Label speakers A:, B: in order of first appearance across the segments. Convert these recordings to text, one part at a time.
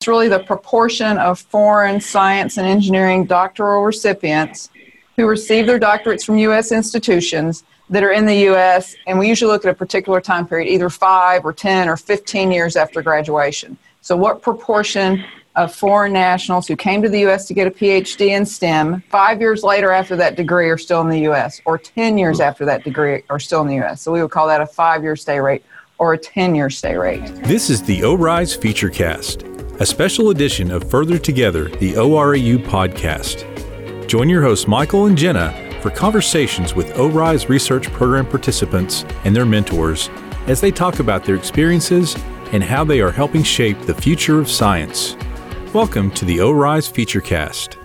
A: It's really the proportion of foreign science and engineering doctoral recipients who receive their doctorates from U.S. institutions that are in the U.S., and we usually look at a particular time period, either five or 10 or 15 years after graduation. So, what proportion of foreign nationals who came to the U.S. to get a PhD in STEM five years later after that degree are still in the U.S., or 10 years hmm. after that degree are still in the U.S.? So, we would call that a five year stay rate or a 10 year stay rate.
B: This is the ORISE Featurecast, a special edition of Further Together, the ORAU podcast. Join your hosts, Michael and Jenna, for conversations with ORISE research program participants and their mentors as they talk about their experiences and how they are helping shape the future of science. Welcome to the ORISE Featurecast.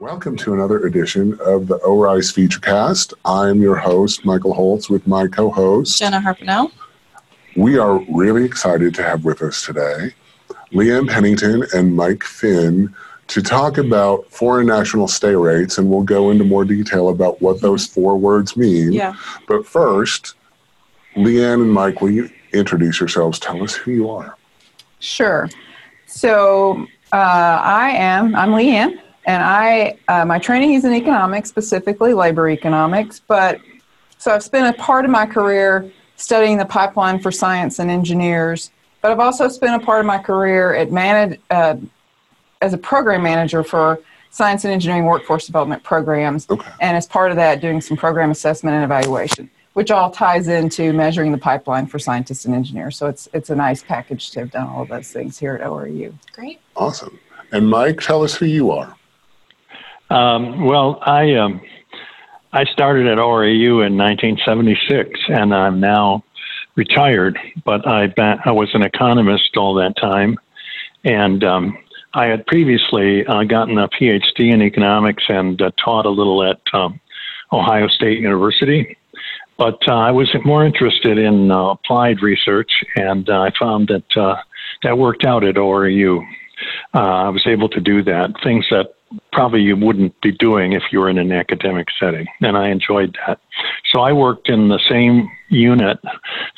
C: Welcome to another edition of the ORISE Featurecast. I'm your host, Michael Holtz, with my co host,
D: Jenna Harpinell.
C: We are really excited to have with us today Leigh Ann Pennington and Mike Finn to talk about foreign national stay rates, and we'll go into more detail about what those four words mean.
D: Yeah.
C: But first, Leigh Ann and Mike, will you introduce yourselves? Tell us who you are.
A: Sure. So uh, I am, I'm Leigh Ann, and I, uh, my training is in economics, specifically labor economics, but so I've spent a part of my career studying the pipeline for science and engineers, but I've also spent a part of my career at manage, uh, as a program manager for science and engineering workforce development programs,
C: Okay.
A: and as part of that, doing some program assessment and evaluation, which all ties into measuring the pipeline for scientists and engineers. So it's it's a nice package to have done all of those things here at ORAU.
D: Great.
C: Awesome. And Mike, tell us who you are.
E: Um, well, I um, I started at ORAU in 1976, and I'm now retired. But I I was an economist all that time, and um, I had previously uh, gotten a PhD in economics and uh, taught a little at um, Ohio State University. But uh, I was more interested in uh, applied research, and uh, I found that uh, that worked out at ORAU. Uh, I was able to do that, things that probably you wouldn't be doing if you were in an academic setting, and I enjoyed that. So I worked in the same unit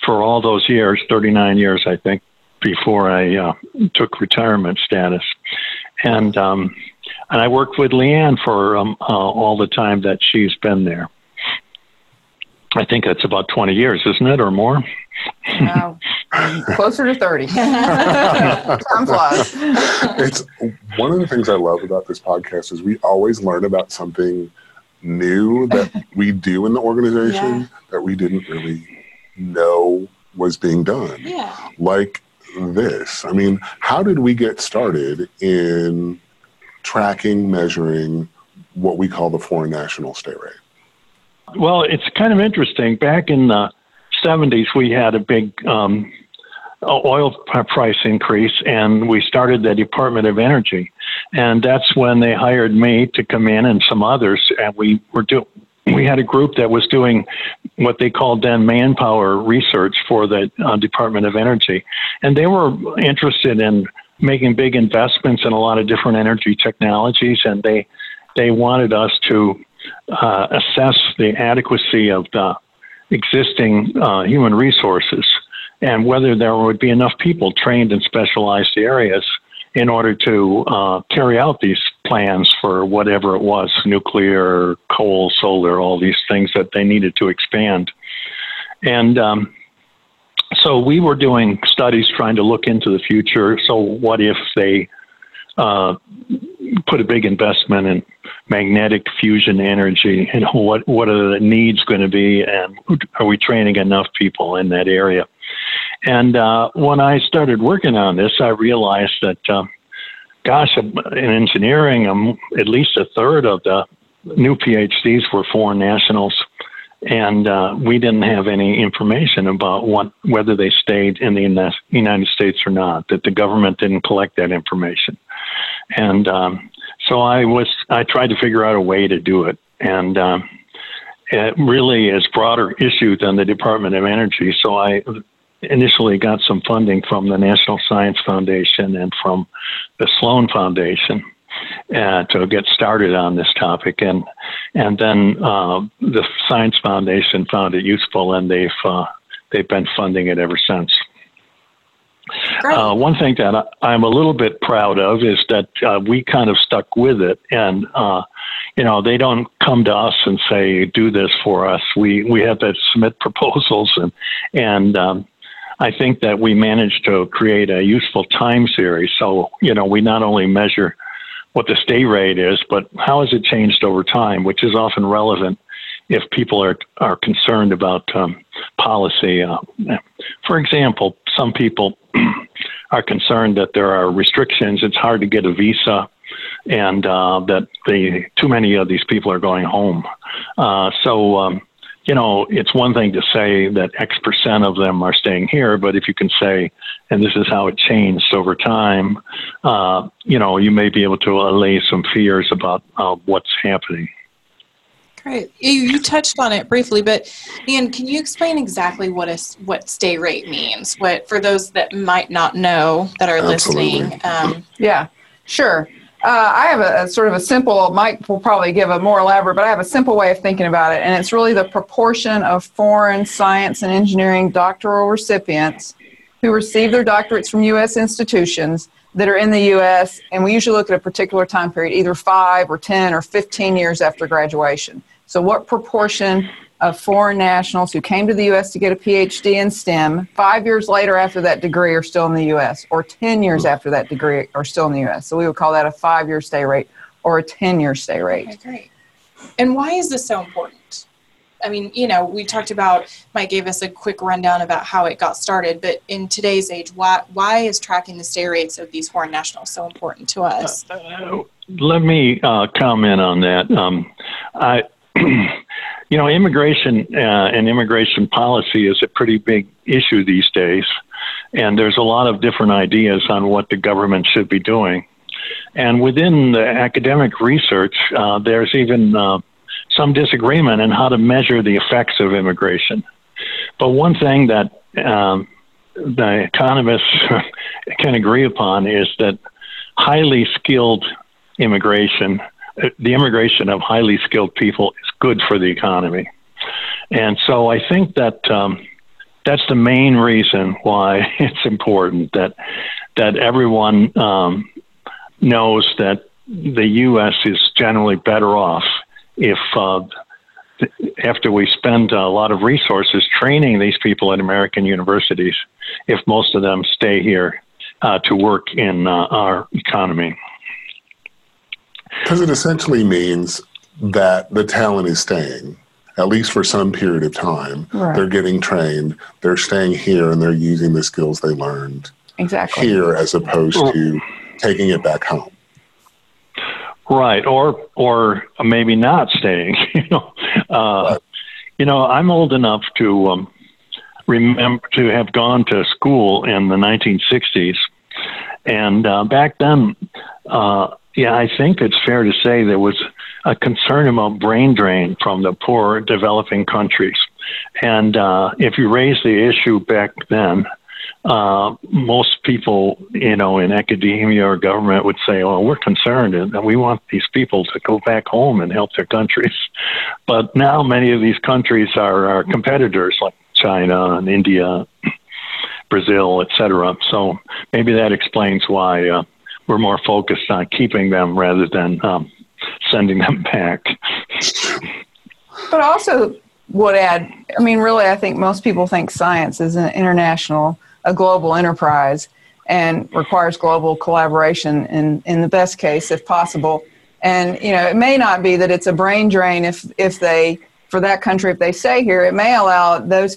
E: for all those years 39 years, I think, before I uh, took retirement status. And, um, and I worked with Leigh Ann for um, uh, all the time that she's been there. I think that's about 20 years, isn't it, or more?
A: Now, closer to 30. Time flies.
C: it's one of the things I love about this podcast is we always learn about something new that we do in the organization
D: Yeah.
C: that we didn't really know was being done.
D: Yeah.
C: Like this. I mean, how did we get started in tracking, measuring what we call the foreign national stay rate?
E: Well, it's kind of interesting. Back in the 70s, we had a big um, oil price increase, and we started the Department of Energy. And that's when they hired me to come in and some others, and we were do- we had a group that was doing what they called then manpower research for the uh, Department of Energy, and they were interested in making big investments in a lot of different energy technologies, and they they wanted us to uh, assess the adequacy of the existing uh, human resources and whether there would be enough people trained in specialized areas in order to uh, carry out these plans for whatever it was nuclear, coal, solar, all these things that they needed to expand. And um, so we were doing studies trying to look into the future. So, what if they uh, put a big investment in magnetic fusion energy and what what are the needs going to be and are we training enough people in that area? And uh, when i started working on this i realized that uh, gosh in engineering um, at least a third of the new phds were foreign nationals and uh, we didn't have any information about what whether they stayed in the United States or not. That the government didn't collect that information, and um, so I was I tried to figure out a way to do it, and um, it really is broader issue than the Department of Energy. So I initially got some funding from the National Science Foundation and from the Sloan Foundation uh, to get started on this topic, and and then uh, the Science Foundation found it useful, and they've uh, they've been funding it ever since. Uh, one thing that I, am a little bit proud of is that uh, we kind of stuck with it, and uh, you know they don't come to us and say do this for us. We we have to submit proposals, and and um, I think that we managed to create a useful time series. So you know we not only measure what the stay rate is, but how has it changed over time, which is often relevant if people are are concerned about um, policy. Uh, for example, some people are concerned that there are restrictions. It's hard to get a visa, and uh, that the too many of these people are going home. Uh, so. Um, you know, it's one thing to say that X percent of them are staying here, but if you can say, and this is how it changed over time, uh, you know, you may be able to allay some fears about uh, what's happening.
D: Great. You, you touched on it briefly, but Ian, can you explain exactly what a what stay rate means? What for those that might not know that are Absolutely. listening? Um,
A: yeah, sure. Uh, I have a, a, sort of a simple. Mike will probably give a more elaborate, but I have a simple way of thinking about it, and it's really the proportion of foreign science and engineering doctoral recipients who receive their doctorates from U.S. institutions that are in the U.S. And we usually look at a particular time period, either five or ten or fifteen years after graduation. So, what proportion of foreign nationals who came to the U.S. to get a PhD in STEM five years later after that degree are still in the U.S., or 10 years hmm. after that degree are still in the U.S.? So, we would call that a five year stay rate or a 10 year stay rate.
D: Okay, great. And why is this so important? I mean, you know, we talked about, Mike gave us a quick rundown about how it got started, but in today's age, why, why is tracking the stay rates of these foreign nationals so important to us? Uh, uh,
E: let me uh, comment on that. Um, I, you know, immigration uh, and immigration policy is a pretty big issue these days, and there's a lot of different ideas on what the government should be doing. And within the academic research, uh, there's even uh, some disagreement on how to measure the effects of immigration. But one thing that um, the economists can agree upon is that highly skilled immigration the immigration of highly skilled people is good for the economy. And so I think that um, that's the main reason why it's important that that everyone um, knows that the U.S. is generally better off if uh, after we spend a lot of resources training these people at American universities, if most of them stay here uh, to work in uh, our economy.
C: Because it essentially means that the talent is staying, at least for some period of time. Right. They're getting trained, they're staying here, and they're using the skills they learned
A: exactly.
C: here as opposed to taking it back home.
E: Right, or or maybe not staying. You know, uh, right. you know, I'm old enough to um, remember to have gone to school in the 1960s, and uh, back then, uh, yeah, I think it's fair to say there was a concern about brain drain from the poor developing countries. And uh, if you raise the issue back then, uh, most people, you know, in academia or government would say, "Well, we're concerned and we want these people to go back home and help their countries." But now many of these countries are our competitors, like China and India, Brazil, etc. So maybe that explains why uh, we're more focused on keeping them rather than um, sending them back.
A: But also would add, I mean, really, I think most people think science is an international, a global enterprise and requires global collaboration in, in the best case, if possible. And, you know, it may not be that it's a brain drain if, if they, for that country, if they stay here, it may allow those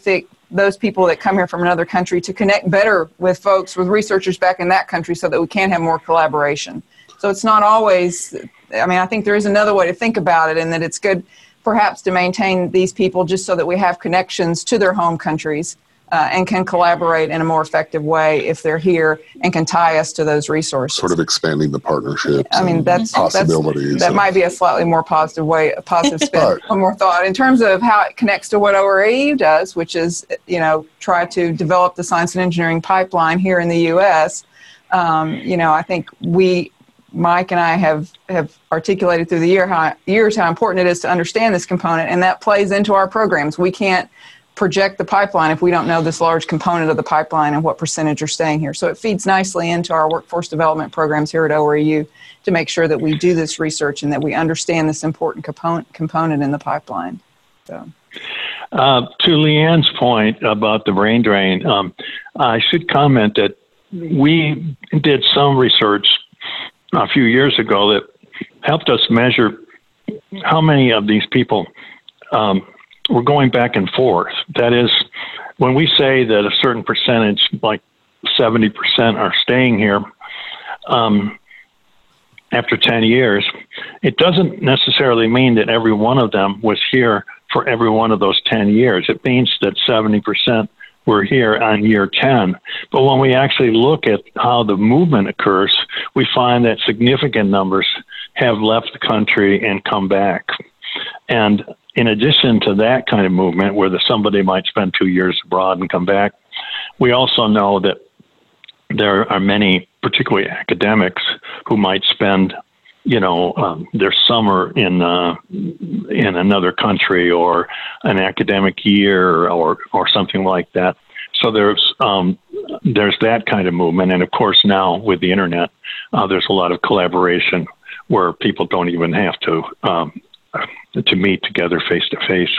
A: those people that come here from another country to connect better with folks, with researchers back in that country so that we can have more collaboration. So it's not always, I mean, I think there is another way to think about it, and that it's good perhaps to maintain these people just so that we have connections to their home countries uh, and can collaborate in a more effective way if they're here and can tie us to those resources.
C: Sort of expanding the partnerships.
A: I mean, that's
C: possibilities.
A: That's, that might be a slightly more positive way, a positive spin. right. One more thought in terms of how it connects to what ORAU does, which is you know try to develop the science and engineering pipeline here in the U.S. Um, you know, I think we Mike and I have, have articulated through the year how, years how important it is to understand this component, and that plays into our programs. We can't project the pipeline if we don't know this large component of the pipeline and what percentage are staying here. So it feeds nicely into our workforce development programs here at ORAU to make sure that we do this research and that we understand this important component component in the pipeline. So.
E: Uh, to Leigh Ann's point about the brain drain, um, I should comment that we did some research a few years ago that helped us measure how many of these people um, were going back and forth. That is, when we say that a certain percentage, like 70%, are staying here um, after 10 years, it doesn't necessarily mean that every one of them was here for every one of those 10 years. It means that 70% were here on year 10. But when we actually look at how the movement occurs, we find that significant numbers have left the country and come back. And in addition to that kind of movement, where the, somebody might spend two years abroad and come back, we also know that there are many, particularly academics, who might spend you know um, their summer in uh, in another country or an academic year or or something like that. So there's um, there's that kind of movement, and of course now with the internet, uh, there's a lot of collaboration where people don't even have to um, to meet together face to face.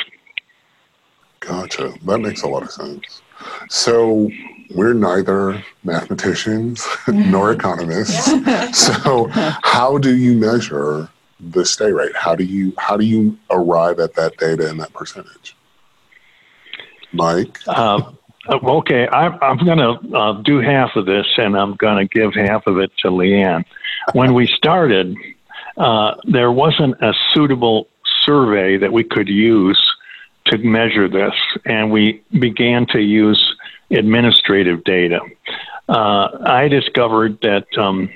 C: Gotcha. That makes a lot of sense. So we're neither mathematicians nor economists. so how do you measure the stay rate? How do you how do you arrive at that data and that percentage? Mike.
E: Uh, okay, I'm, I'm going to uh, do half of this, and I'm going to give half of it to Leigh Ann. When we started, uh, there wasn't a suitable survey that we could use to measure this, and we began to use administrative data. Uh, I discovered that um,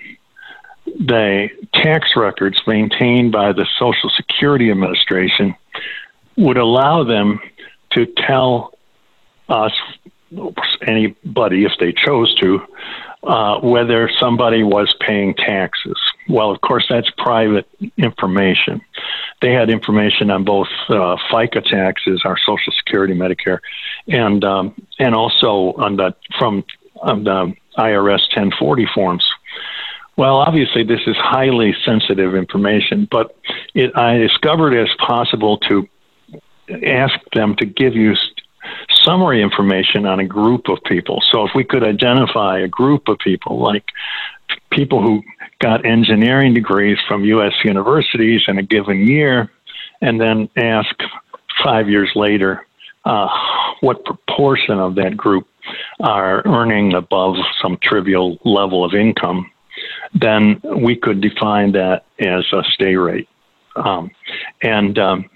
E: the tax records maintained by the Social Security Administration would allow them to tell us, anybody, if they chose to, uh, whether somebody was paying taxes. Well, of course, that's private information. They had information on both uh, FICA taxes, our Social Security, Medicare, and um, and also on the from on the IRS 1040 forms. Well, obviously, this is highly sensitive information, but it, I discovered it as possible to ask them to give you summary information on a group of people. So if we could identify a group of people, like people who got engineering degrees from U.S. universities in a given year, and then ask five years later uh, what proportion of that group are earning above some trivial level of income, then we could define that as a stay rate. Um, and um,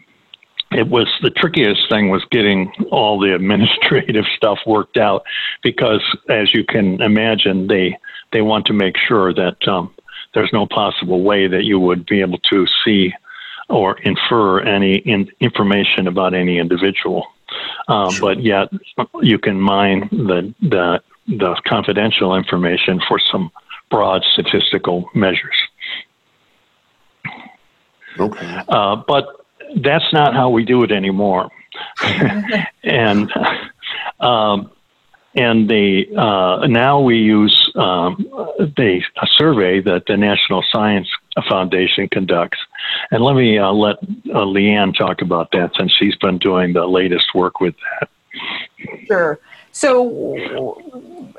E: it was the trickiest thing was getting all the administrative stuff worked out because as you can imagine they they want to make sure that um, there's no possible way that you would be able to see or infer any in information about any individual. Um, but yet you can mine the the the confidential information for some broad statistical measures.
C: Okay.
E: Uh, but that's not how we do it anymore. and um, and they uh, now we use um, the a survey that the National Science Foundation conducts. And let me uh, let uh, Leigh Ann talk about that since she's been doing the latest work with that.
A: Sure. So,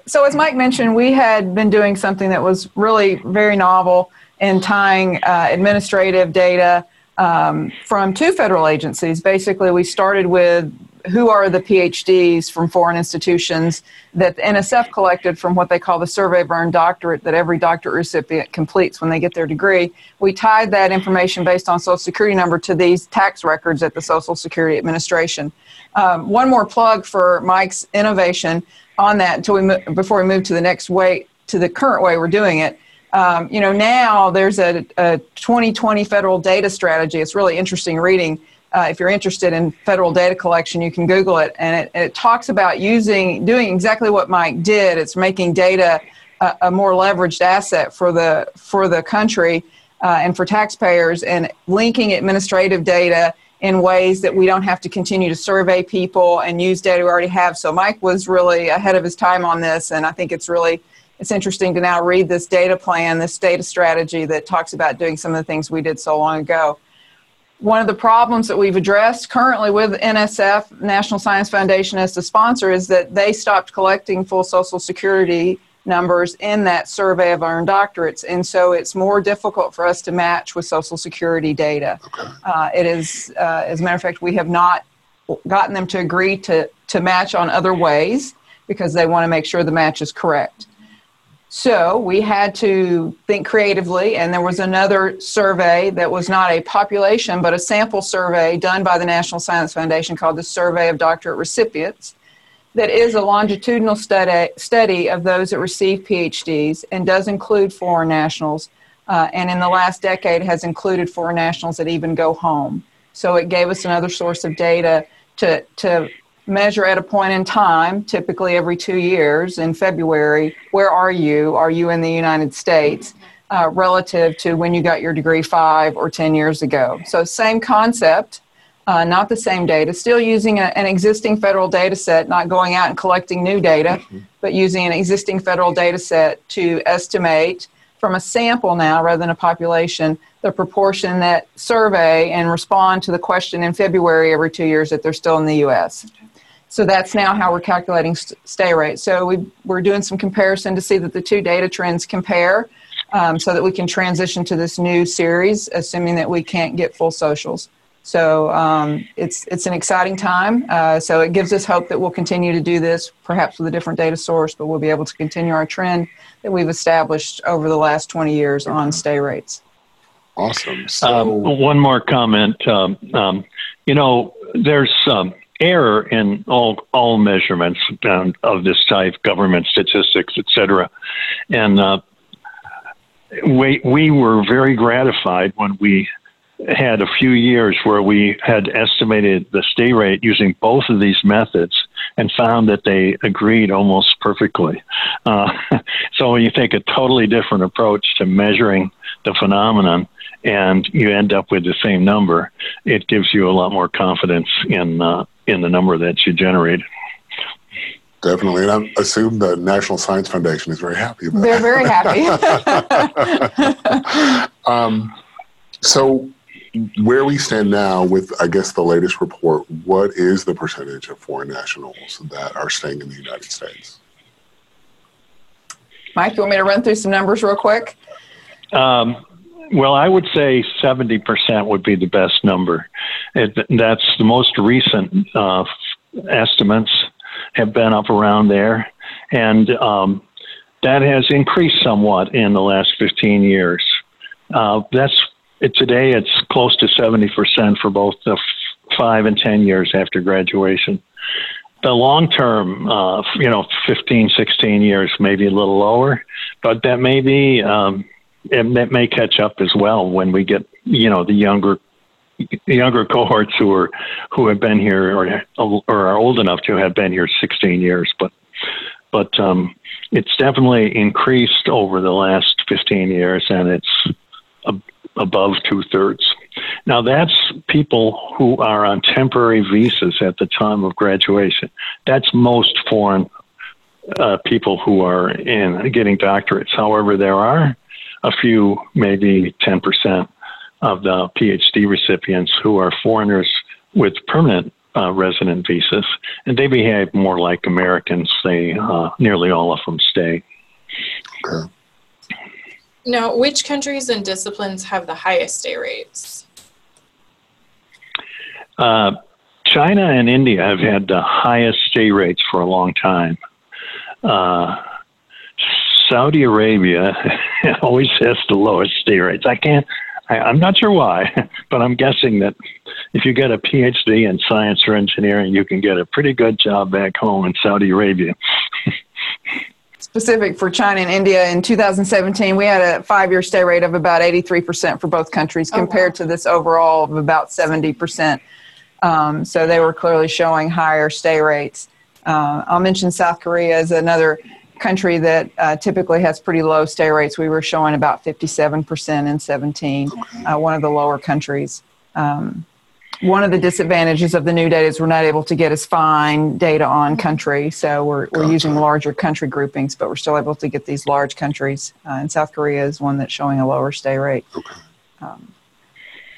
A: so as Mike mentioned, we had been doing something that was really very novel in tying uh, administrative data um, from two federal agencies. Basically, we started with who are the PhDs from foreign institutions that the NSF collected from what they call the survey of earned doctorate that every doctorate recipient completes when they get their degree. We tied that information based on Social Security number to these tax records at the Social Security Administration. Um, one more plug for Mike's innovation on that until we mo- before we move to the next way to the current way we're doing it um, you know, now there's a, a 2020 federal data strategy. It's really interesting reading. Uh, if you're interested in federal data collection, you can Google it, and it, it talks about using doing exactly what Mike did. It's making data a, a more leveraged asset for the for the country uh, and for taxpayers, and linking administrative data in ways that we don't have to continue to survey people and use data we already have. So Mike was really ahead of his time on this, and I think it's really it's interesting to now read this data plan, this data strategy that talks about doing some of the things we did so long ago. One of the problems that we've addressed currently with NSF, National Science Foundation, as the sponsor, is that they stopped collecting full Social Security numbers in that survey of earned doctorates. And so it's more difficult for us to match with Social Security data. Okay. Uh, it is, uh, as a matter of fact, we have not gotten them to agree to, to match on other ways because they want to make sure the match is correct. So we had to think creatively, and there was another survey that was not a population but a sample survey done by the National Science Foundation called the Survey of Doctorate Recipients that is a longitudinal study, study of those that receive PhDs and does include foreign nationals, uh, and in the last decade has included foreign nationals that even go home. So it gave us another source of data to, to measure at a point in time, typically every two years in February, where are you? Are you in the United States? Uh, relative to when you got your degree five or 10 years ago. So, same concept, uh, not the same data, still using a, an existing federal data set, not going out and collecting new data, but using an existing federal data set to estimate from a sample now rather than a population the proportion that survey and respond to the question in February every two years that they're still in the US. So that's now how we're calculating st- stay rate. So we, we're doing some comparison to see that the two data trends compare um, so that we can transition to this new series, assuming that we can't get full socials. So um, it's, it's an exciting time. Uh, so it gives us hope that we'll continue to do this, perhaps with a different data source, but we'll be able to continue our trend that we've established over the last 20 years on stay rates.
C: Awesome.
E: So, um, one more comment. Um, um, you know, there's um, error in all all measurements of this type, government statistics, etc. And uh, we we were very gratified when we had a few years where we had estimated the stay rate using both of these methods and found that they agreed almost perfectly. Uh, so when you take a totally different approach to measuring the phenomenon and you end up with the same number, it gives you a lot more confidence in uh, in the number that you generate.
C: Definitely, and I assume the National Science Foundation is very happy about. That.
A: They're very
C: happy. um, so, where we stand now with, I guess, the latest report, what is the percentage of foreign nationals that are staying in the United States?
A: Mike, you want me to run through some numbers real quick?
E: Um, well, I would say 70% would be the best number. It, that's the most recent uh, estimates have been up around there. And um, that has increased somewhat in the last 15 years. Uh, that's it, today it's close to 70% for both the f- five and 10 years after graduation. The long term, uh, you know, 15, 16 years, maybe a little lower, but that may be um, and that may catch up as well when we get you know the younger younger cohorts who are who have been here or or are old enough to have been here 16 years but but um, it's definitely increased over the last 15 years and it's ab- above two thirds now that's people who are on temporary visas at the time of graduation that's most foreign uh, people who are in getting doctorates however there are a few, maybe 10% of the PhD recipients who are foreigners with permanent uh, resident visas, and they behave more like Americans. They uh, nearly all of them stay.
C: Okay.
D: Now, which countries and disciplines have the highest stay rates?
E: Uh, China and India have had the highest stay rates for a long time. Uh, Saudi Arabia always has the lowest stay rates. I can't. I, I'm not sure why, but I'm guessing that if you get a PhD in science or engineering, you can get a pretty good job back home in Saudi Arabia.
A: Specific for China and India in 2017, we had a five year stay rate of about 83% for both countries compared oh, wow. to this overall of about 70%. Um, so they were clearly showing higher stay rates. Uh, I'll mention South Korea as another country that uh, typically has pretty low stay rates. We were showing about 57% in 17, uh, one of the lower countries. Um, one of the disadvantages of the new data is we're not able to get as fine data on country. So we're, we're using larger country groupings, but we're still able to get these large countries. Uh, and South Korea is one that's showing a lower stay rate.
C: Okay.
A: Um,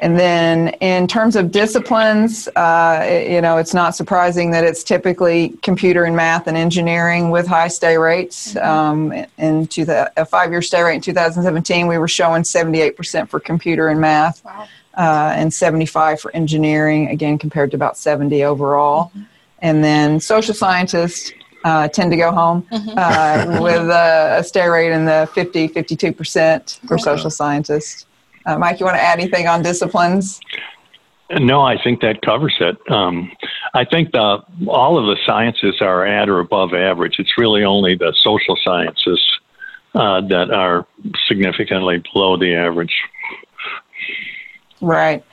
A: and then in terms of disciplines, uh, it, you know, it's not surprising that it's typically computer and math and engineering with high stay rates. Um, in two, a five-year stay rate in 2017, we were showing 78% for computer and math.
D: Wow.
A: Uh, and 75 for engineering, again, compared to about 70 overall. Mm-hmm. And then social scientists uh, tend to go home mm-hmm. uh, with a, a, stay rate in the 50, 52% for social scientists. Uh, Mike, you want to add anything on disciplines?
E: No, I think that covers it. Um, I think the, all of the sciences are at or above average. It's really only the social sciences uh, that are significantly below the average.
A: Right.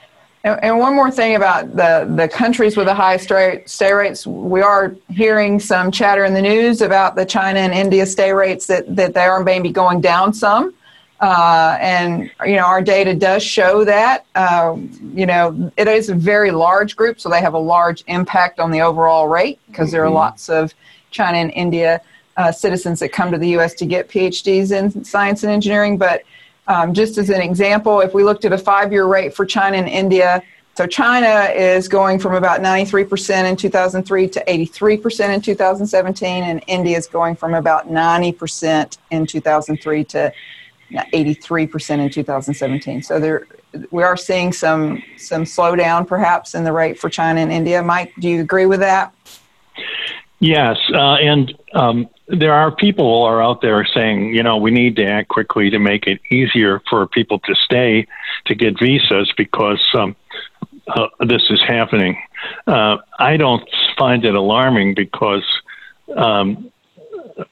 A: And, and one more thing about the, the countries with the high stay, stay rates, we are hearing some chatter in the news about the China and India stay rates that, that they are maybe going down some. Uh, and you know our data does show that uh, you know it is a very large group, so they have a large impact on the overall rate because there are mm-hmm. lots of China and India uh, citizens that come to the U.S. to get PhDs in science and engineering. But um, just as an example, if we looked at a five-year rate for China and India, so China is going from about 93% in 2003 to 83% in 2017, and India is going from about 90% in 2003 to 83% in 2017. So there, we are seeing some some slowdown perhaps in the rate for China and India. Mike, do you agree with that?
E: Yes, uh, and um, there are people are out there saying, you know, we need to act quickly to make it easier for people to stay to get visas because um, uh, this is happening. Uh, I don't find it alarming because um,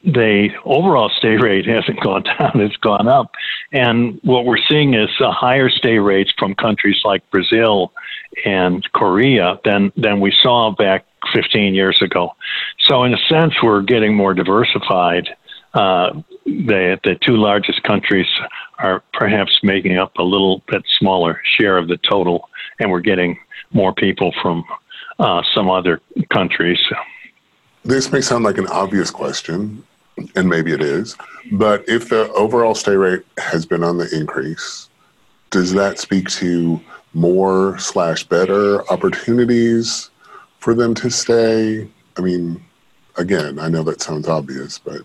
E: the overall stay rate hasn't gone down, it's gone up. And what we're seeing is higher stay rates from countries like Brazil and Korea than, than we saw back 15 years ago. So, in a sense, we're getting more diversified. Uh, the, the two largest countries are perhaps making up a little bit smaller share of the total, and we're getting more people from uh, some other countries.
C: This may sound like an obvious question, and maybe it is, but if the overall stay rate has been on the increase, does that speak to more slash better opportunities for them to stay? I mean, again, I know that sounds obvious, but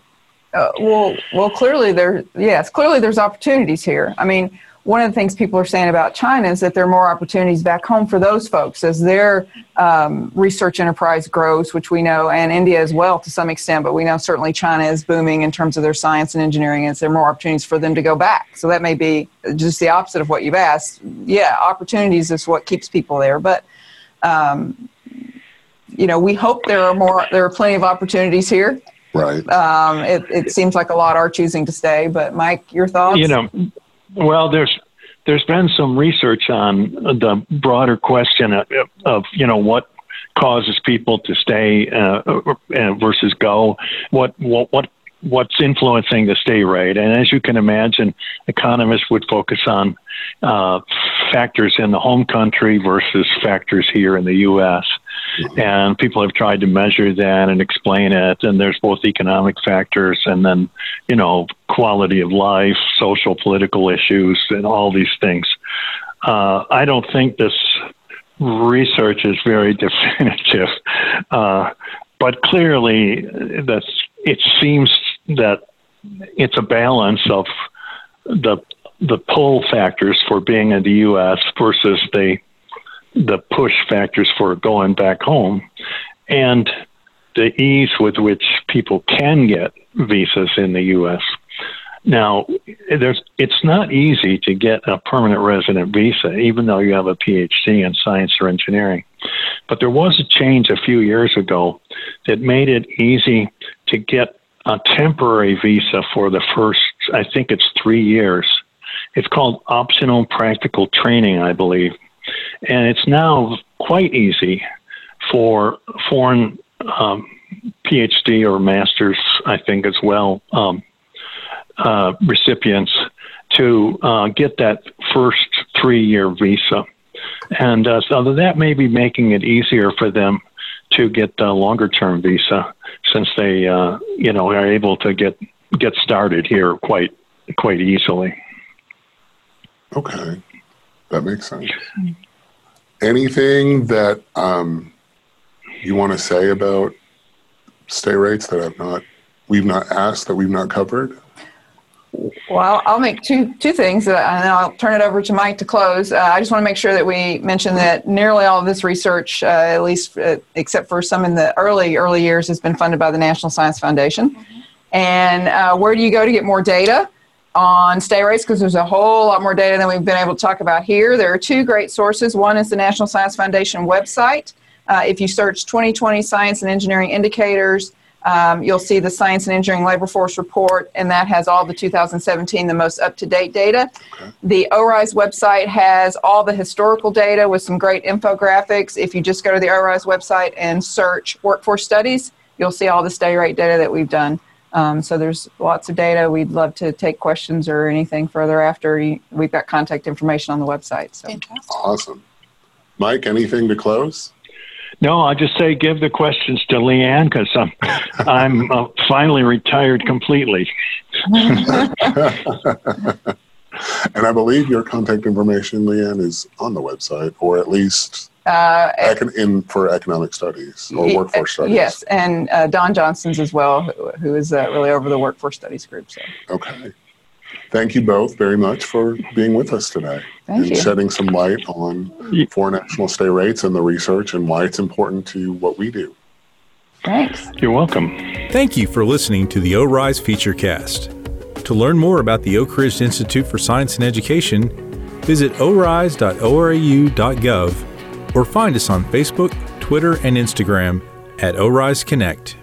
A: uh, well, well, clearly there, yes, clearly there's opportunities here. I mean, one of the things people are saying about China is that there are more opportunities back home for those folks as their um, research enterprise grows, which we know, and India as well to some extent, but we know certainly China is booming in terms of their science and engineering, and there are more opportunities for them to go back. So that may be just the opposite of what you've asked. Yeah, opportunities is what keeps people there, but. Um, you know, we hope there are more. There are plenty of opportunities here.
C: Right.
A: Um, it, it seems like a lot are choosing to stay. But Mike, your thoughts?
E: You know, well, there's there's been some research on the broader question of, of you know what causes people to stay uh, uh, versus go. What what what what's influencing the stay rate? And as you can imagine, economists would focus on uh, factors in the home country versus factors here in the U.S. And people have tried to measure that and explain it. And there's both economic factors and then, you know, quality of life, social, political issues, and all these things. Uh, I don't think this research is very definitive, uh, but clearly, that's, it seems that it's a balance of the the pull factors for being in the U.S. versus the the push factors for going back home, and the ease with which people can get visas in the U.S. Now, there's it's not easy to get a permanent resident visa, even though you have a PhD in science or engineering. But there was a change a few years ago that made it easy to get a temporary visa for the first, I think it's three years. It's called optional practical training, I believe. And it's now quite easy for foreign um, PhD or master's, I think, as well, um, uh, recipients to uh, get that first three year visa. and uh, so that may be making it easier for them to get a longer term visa since they uh, you know are able to get get started here quite quite easily.
C: Okay, that makes sense. Anything that um, you want to say about stay rates that I've not we've not asked that we've not covered?
A: Well, I'll make two two things, uh, and then I'll turn it over to Mike to close. Uh, I just want to make sure that we mention that nearly all of this research, uh, at least uh, except for some in the early early years, has been funded by the National Science Foundation. Mm-hmm. And uh, where do you go to get more data on stay rates? Because there's a whole lot more data than we've been able to talk about here. There are two great sources. One is the National Science Foundation website. Uh, if you search 2020 Science and Engineering Indicators um, you'll see the Science and Engineering Labor Force Report, and that has all the 2017, the most up to date data. Okay. The ORISE website has all the historical data with some great infographics. If you just go to the ORISE website and search workforce studies, you'll see all the stay rate data that we've done. Um, so there's lots of data. We'd love to take questions or anything further after. We've got contact information on the website. So.
C: Fantastic. Awesome. Mike, anything to close?
E: No, I'll just say give the questions to Leigh Ann because I'm, I'm uh, finally retired completely.
C: and I believe your contact information, Leigh Ann, is on the website, or at least uh, econ- in for economic studies or workforce studies.
A: Yes, and uh, Don Johnson's as well, who, who is uh, really over the workforce studies group. So.
C: Okay thank you both very much for being with us today
A: thank
C: and
A: you.
C: shedding some light on foreign national stay rates and the research and why it's important to what we do.
A: Thanks.
E: You're welcome.
B: Thank you for listening to the ORISE Featurecast. To learn more about the Oak Ridge Institute for Science and Education, visit orise.orau.gov or find us on Facebook, Twitter, and Instagram at ORISE Connect.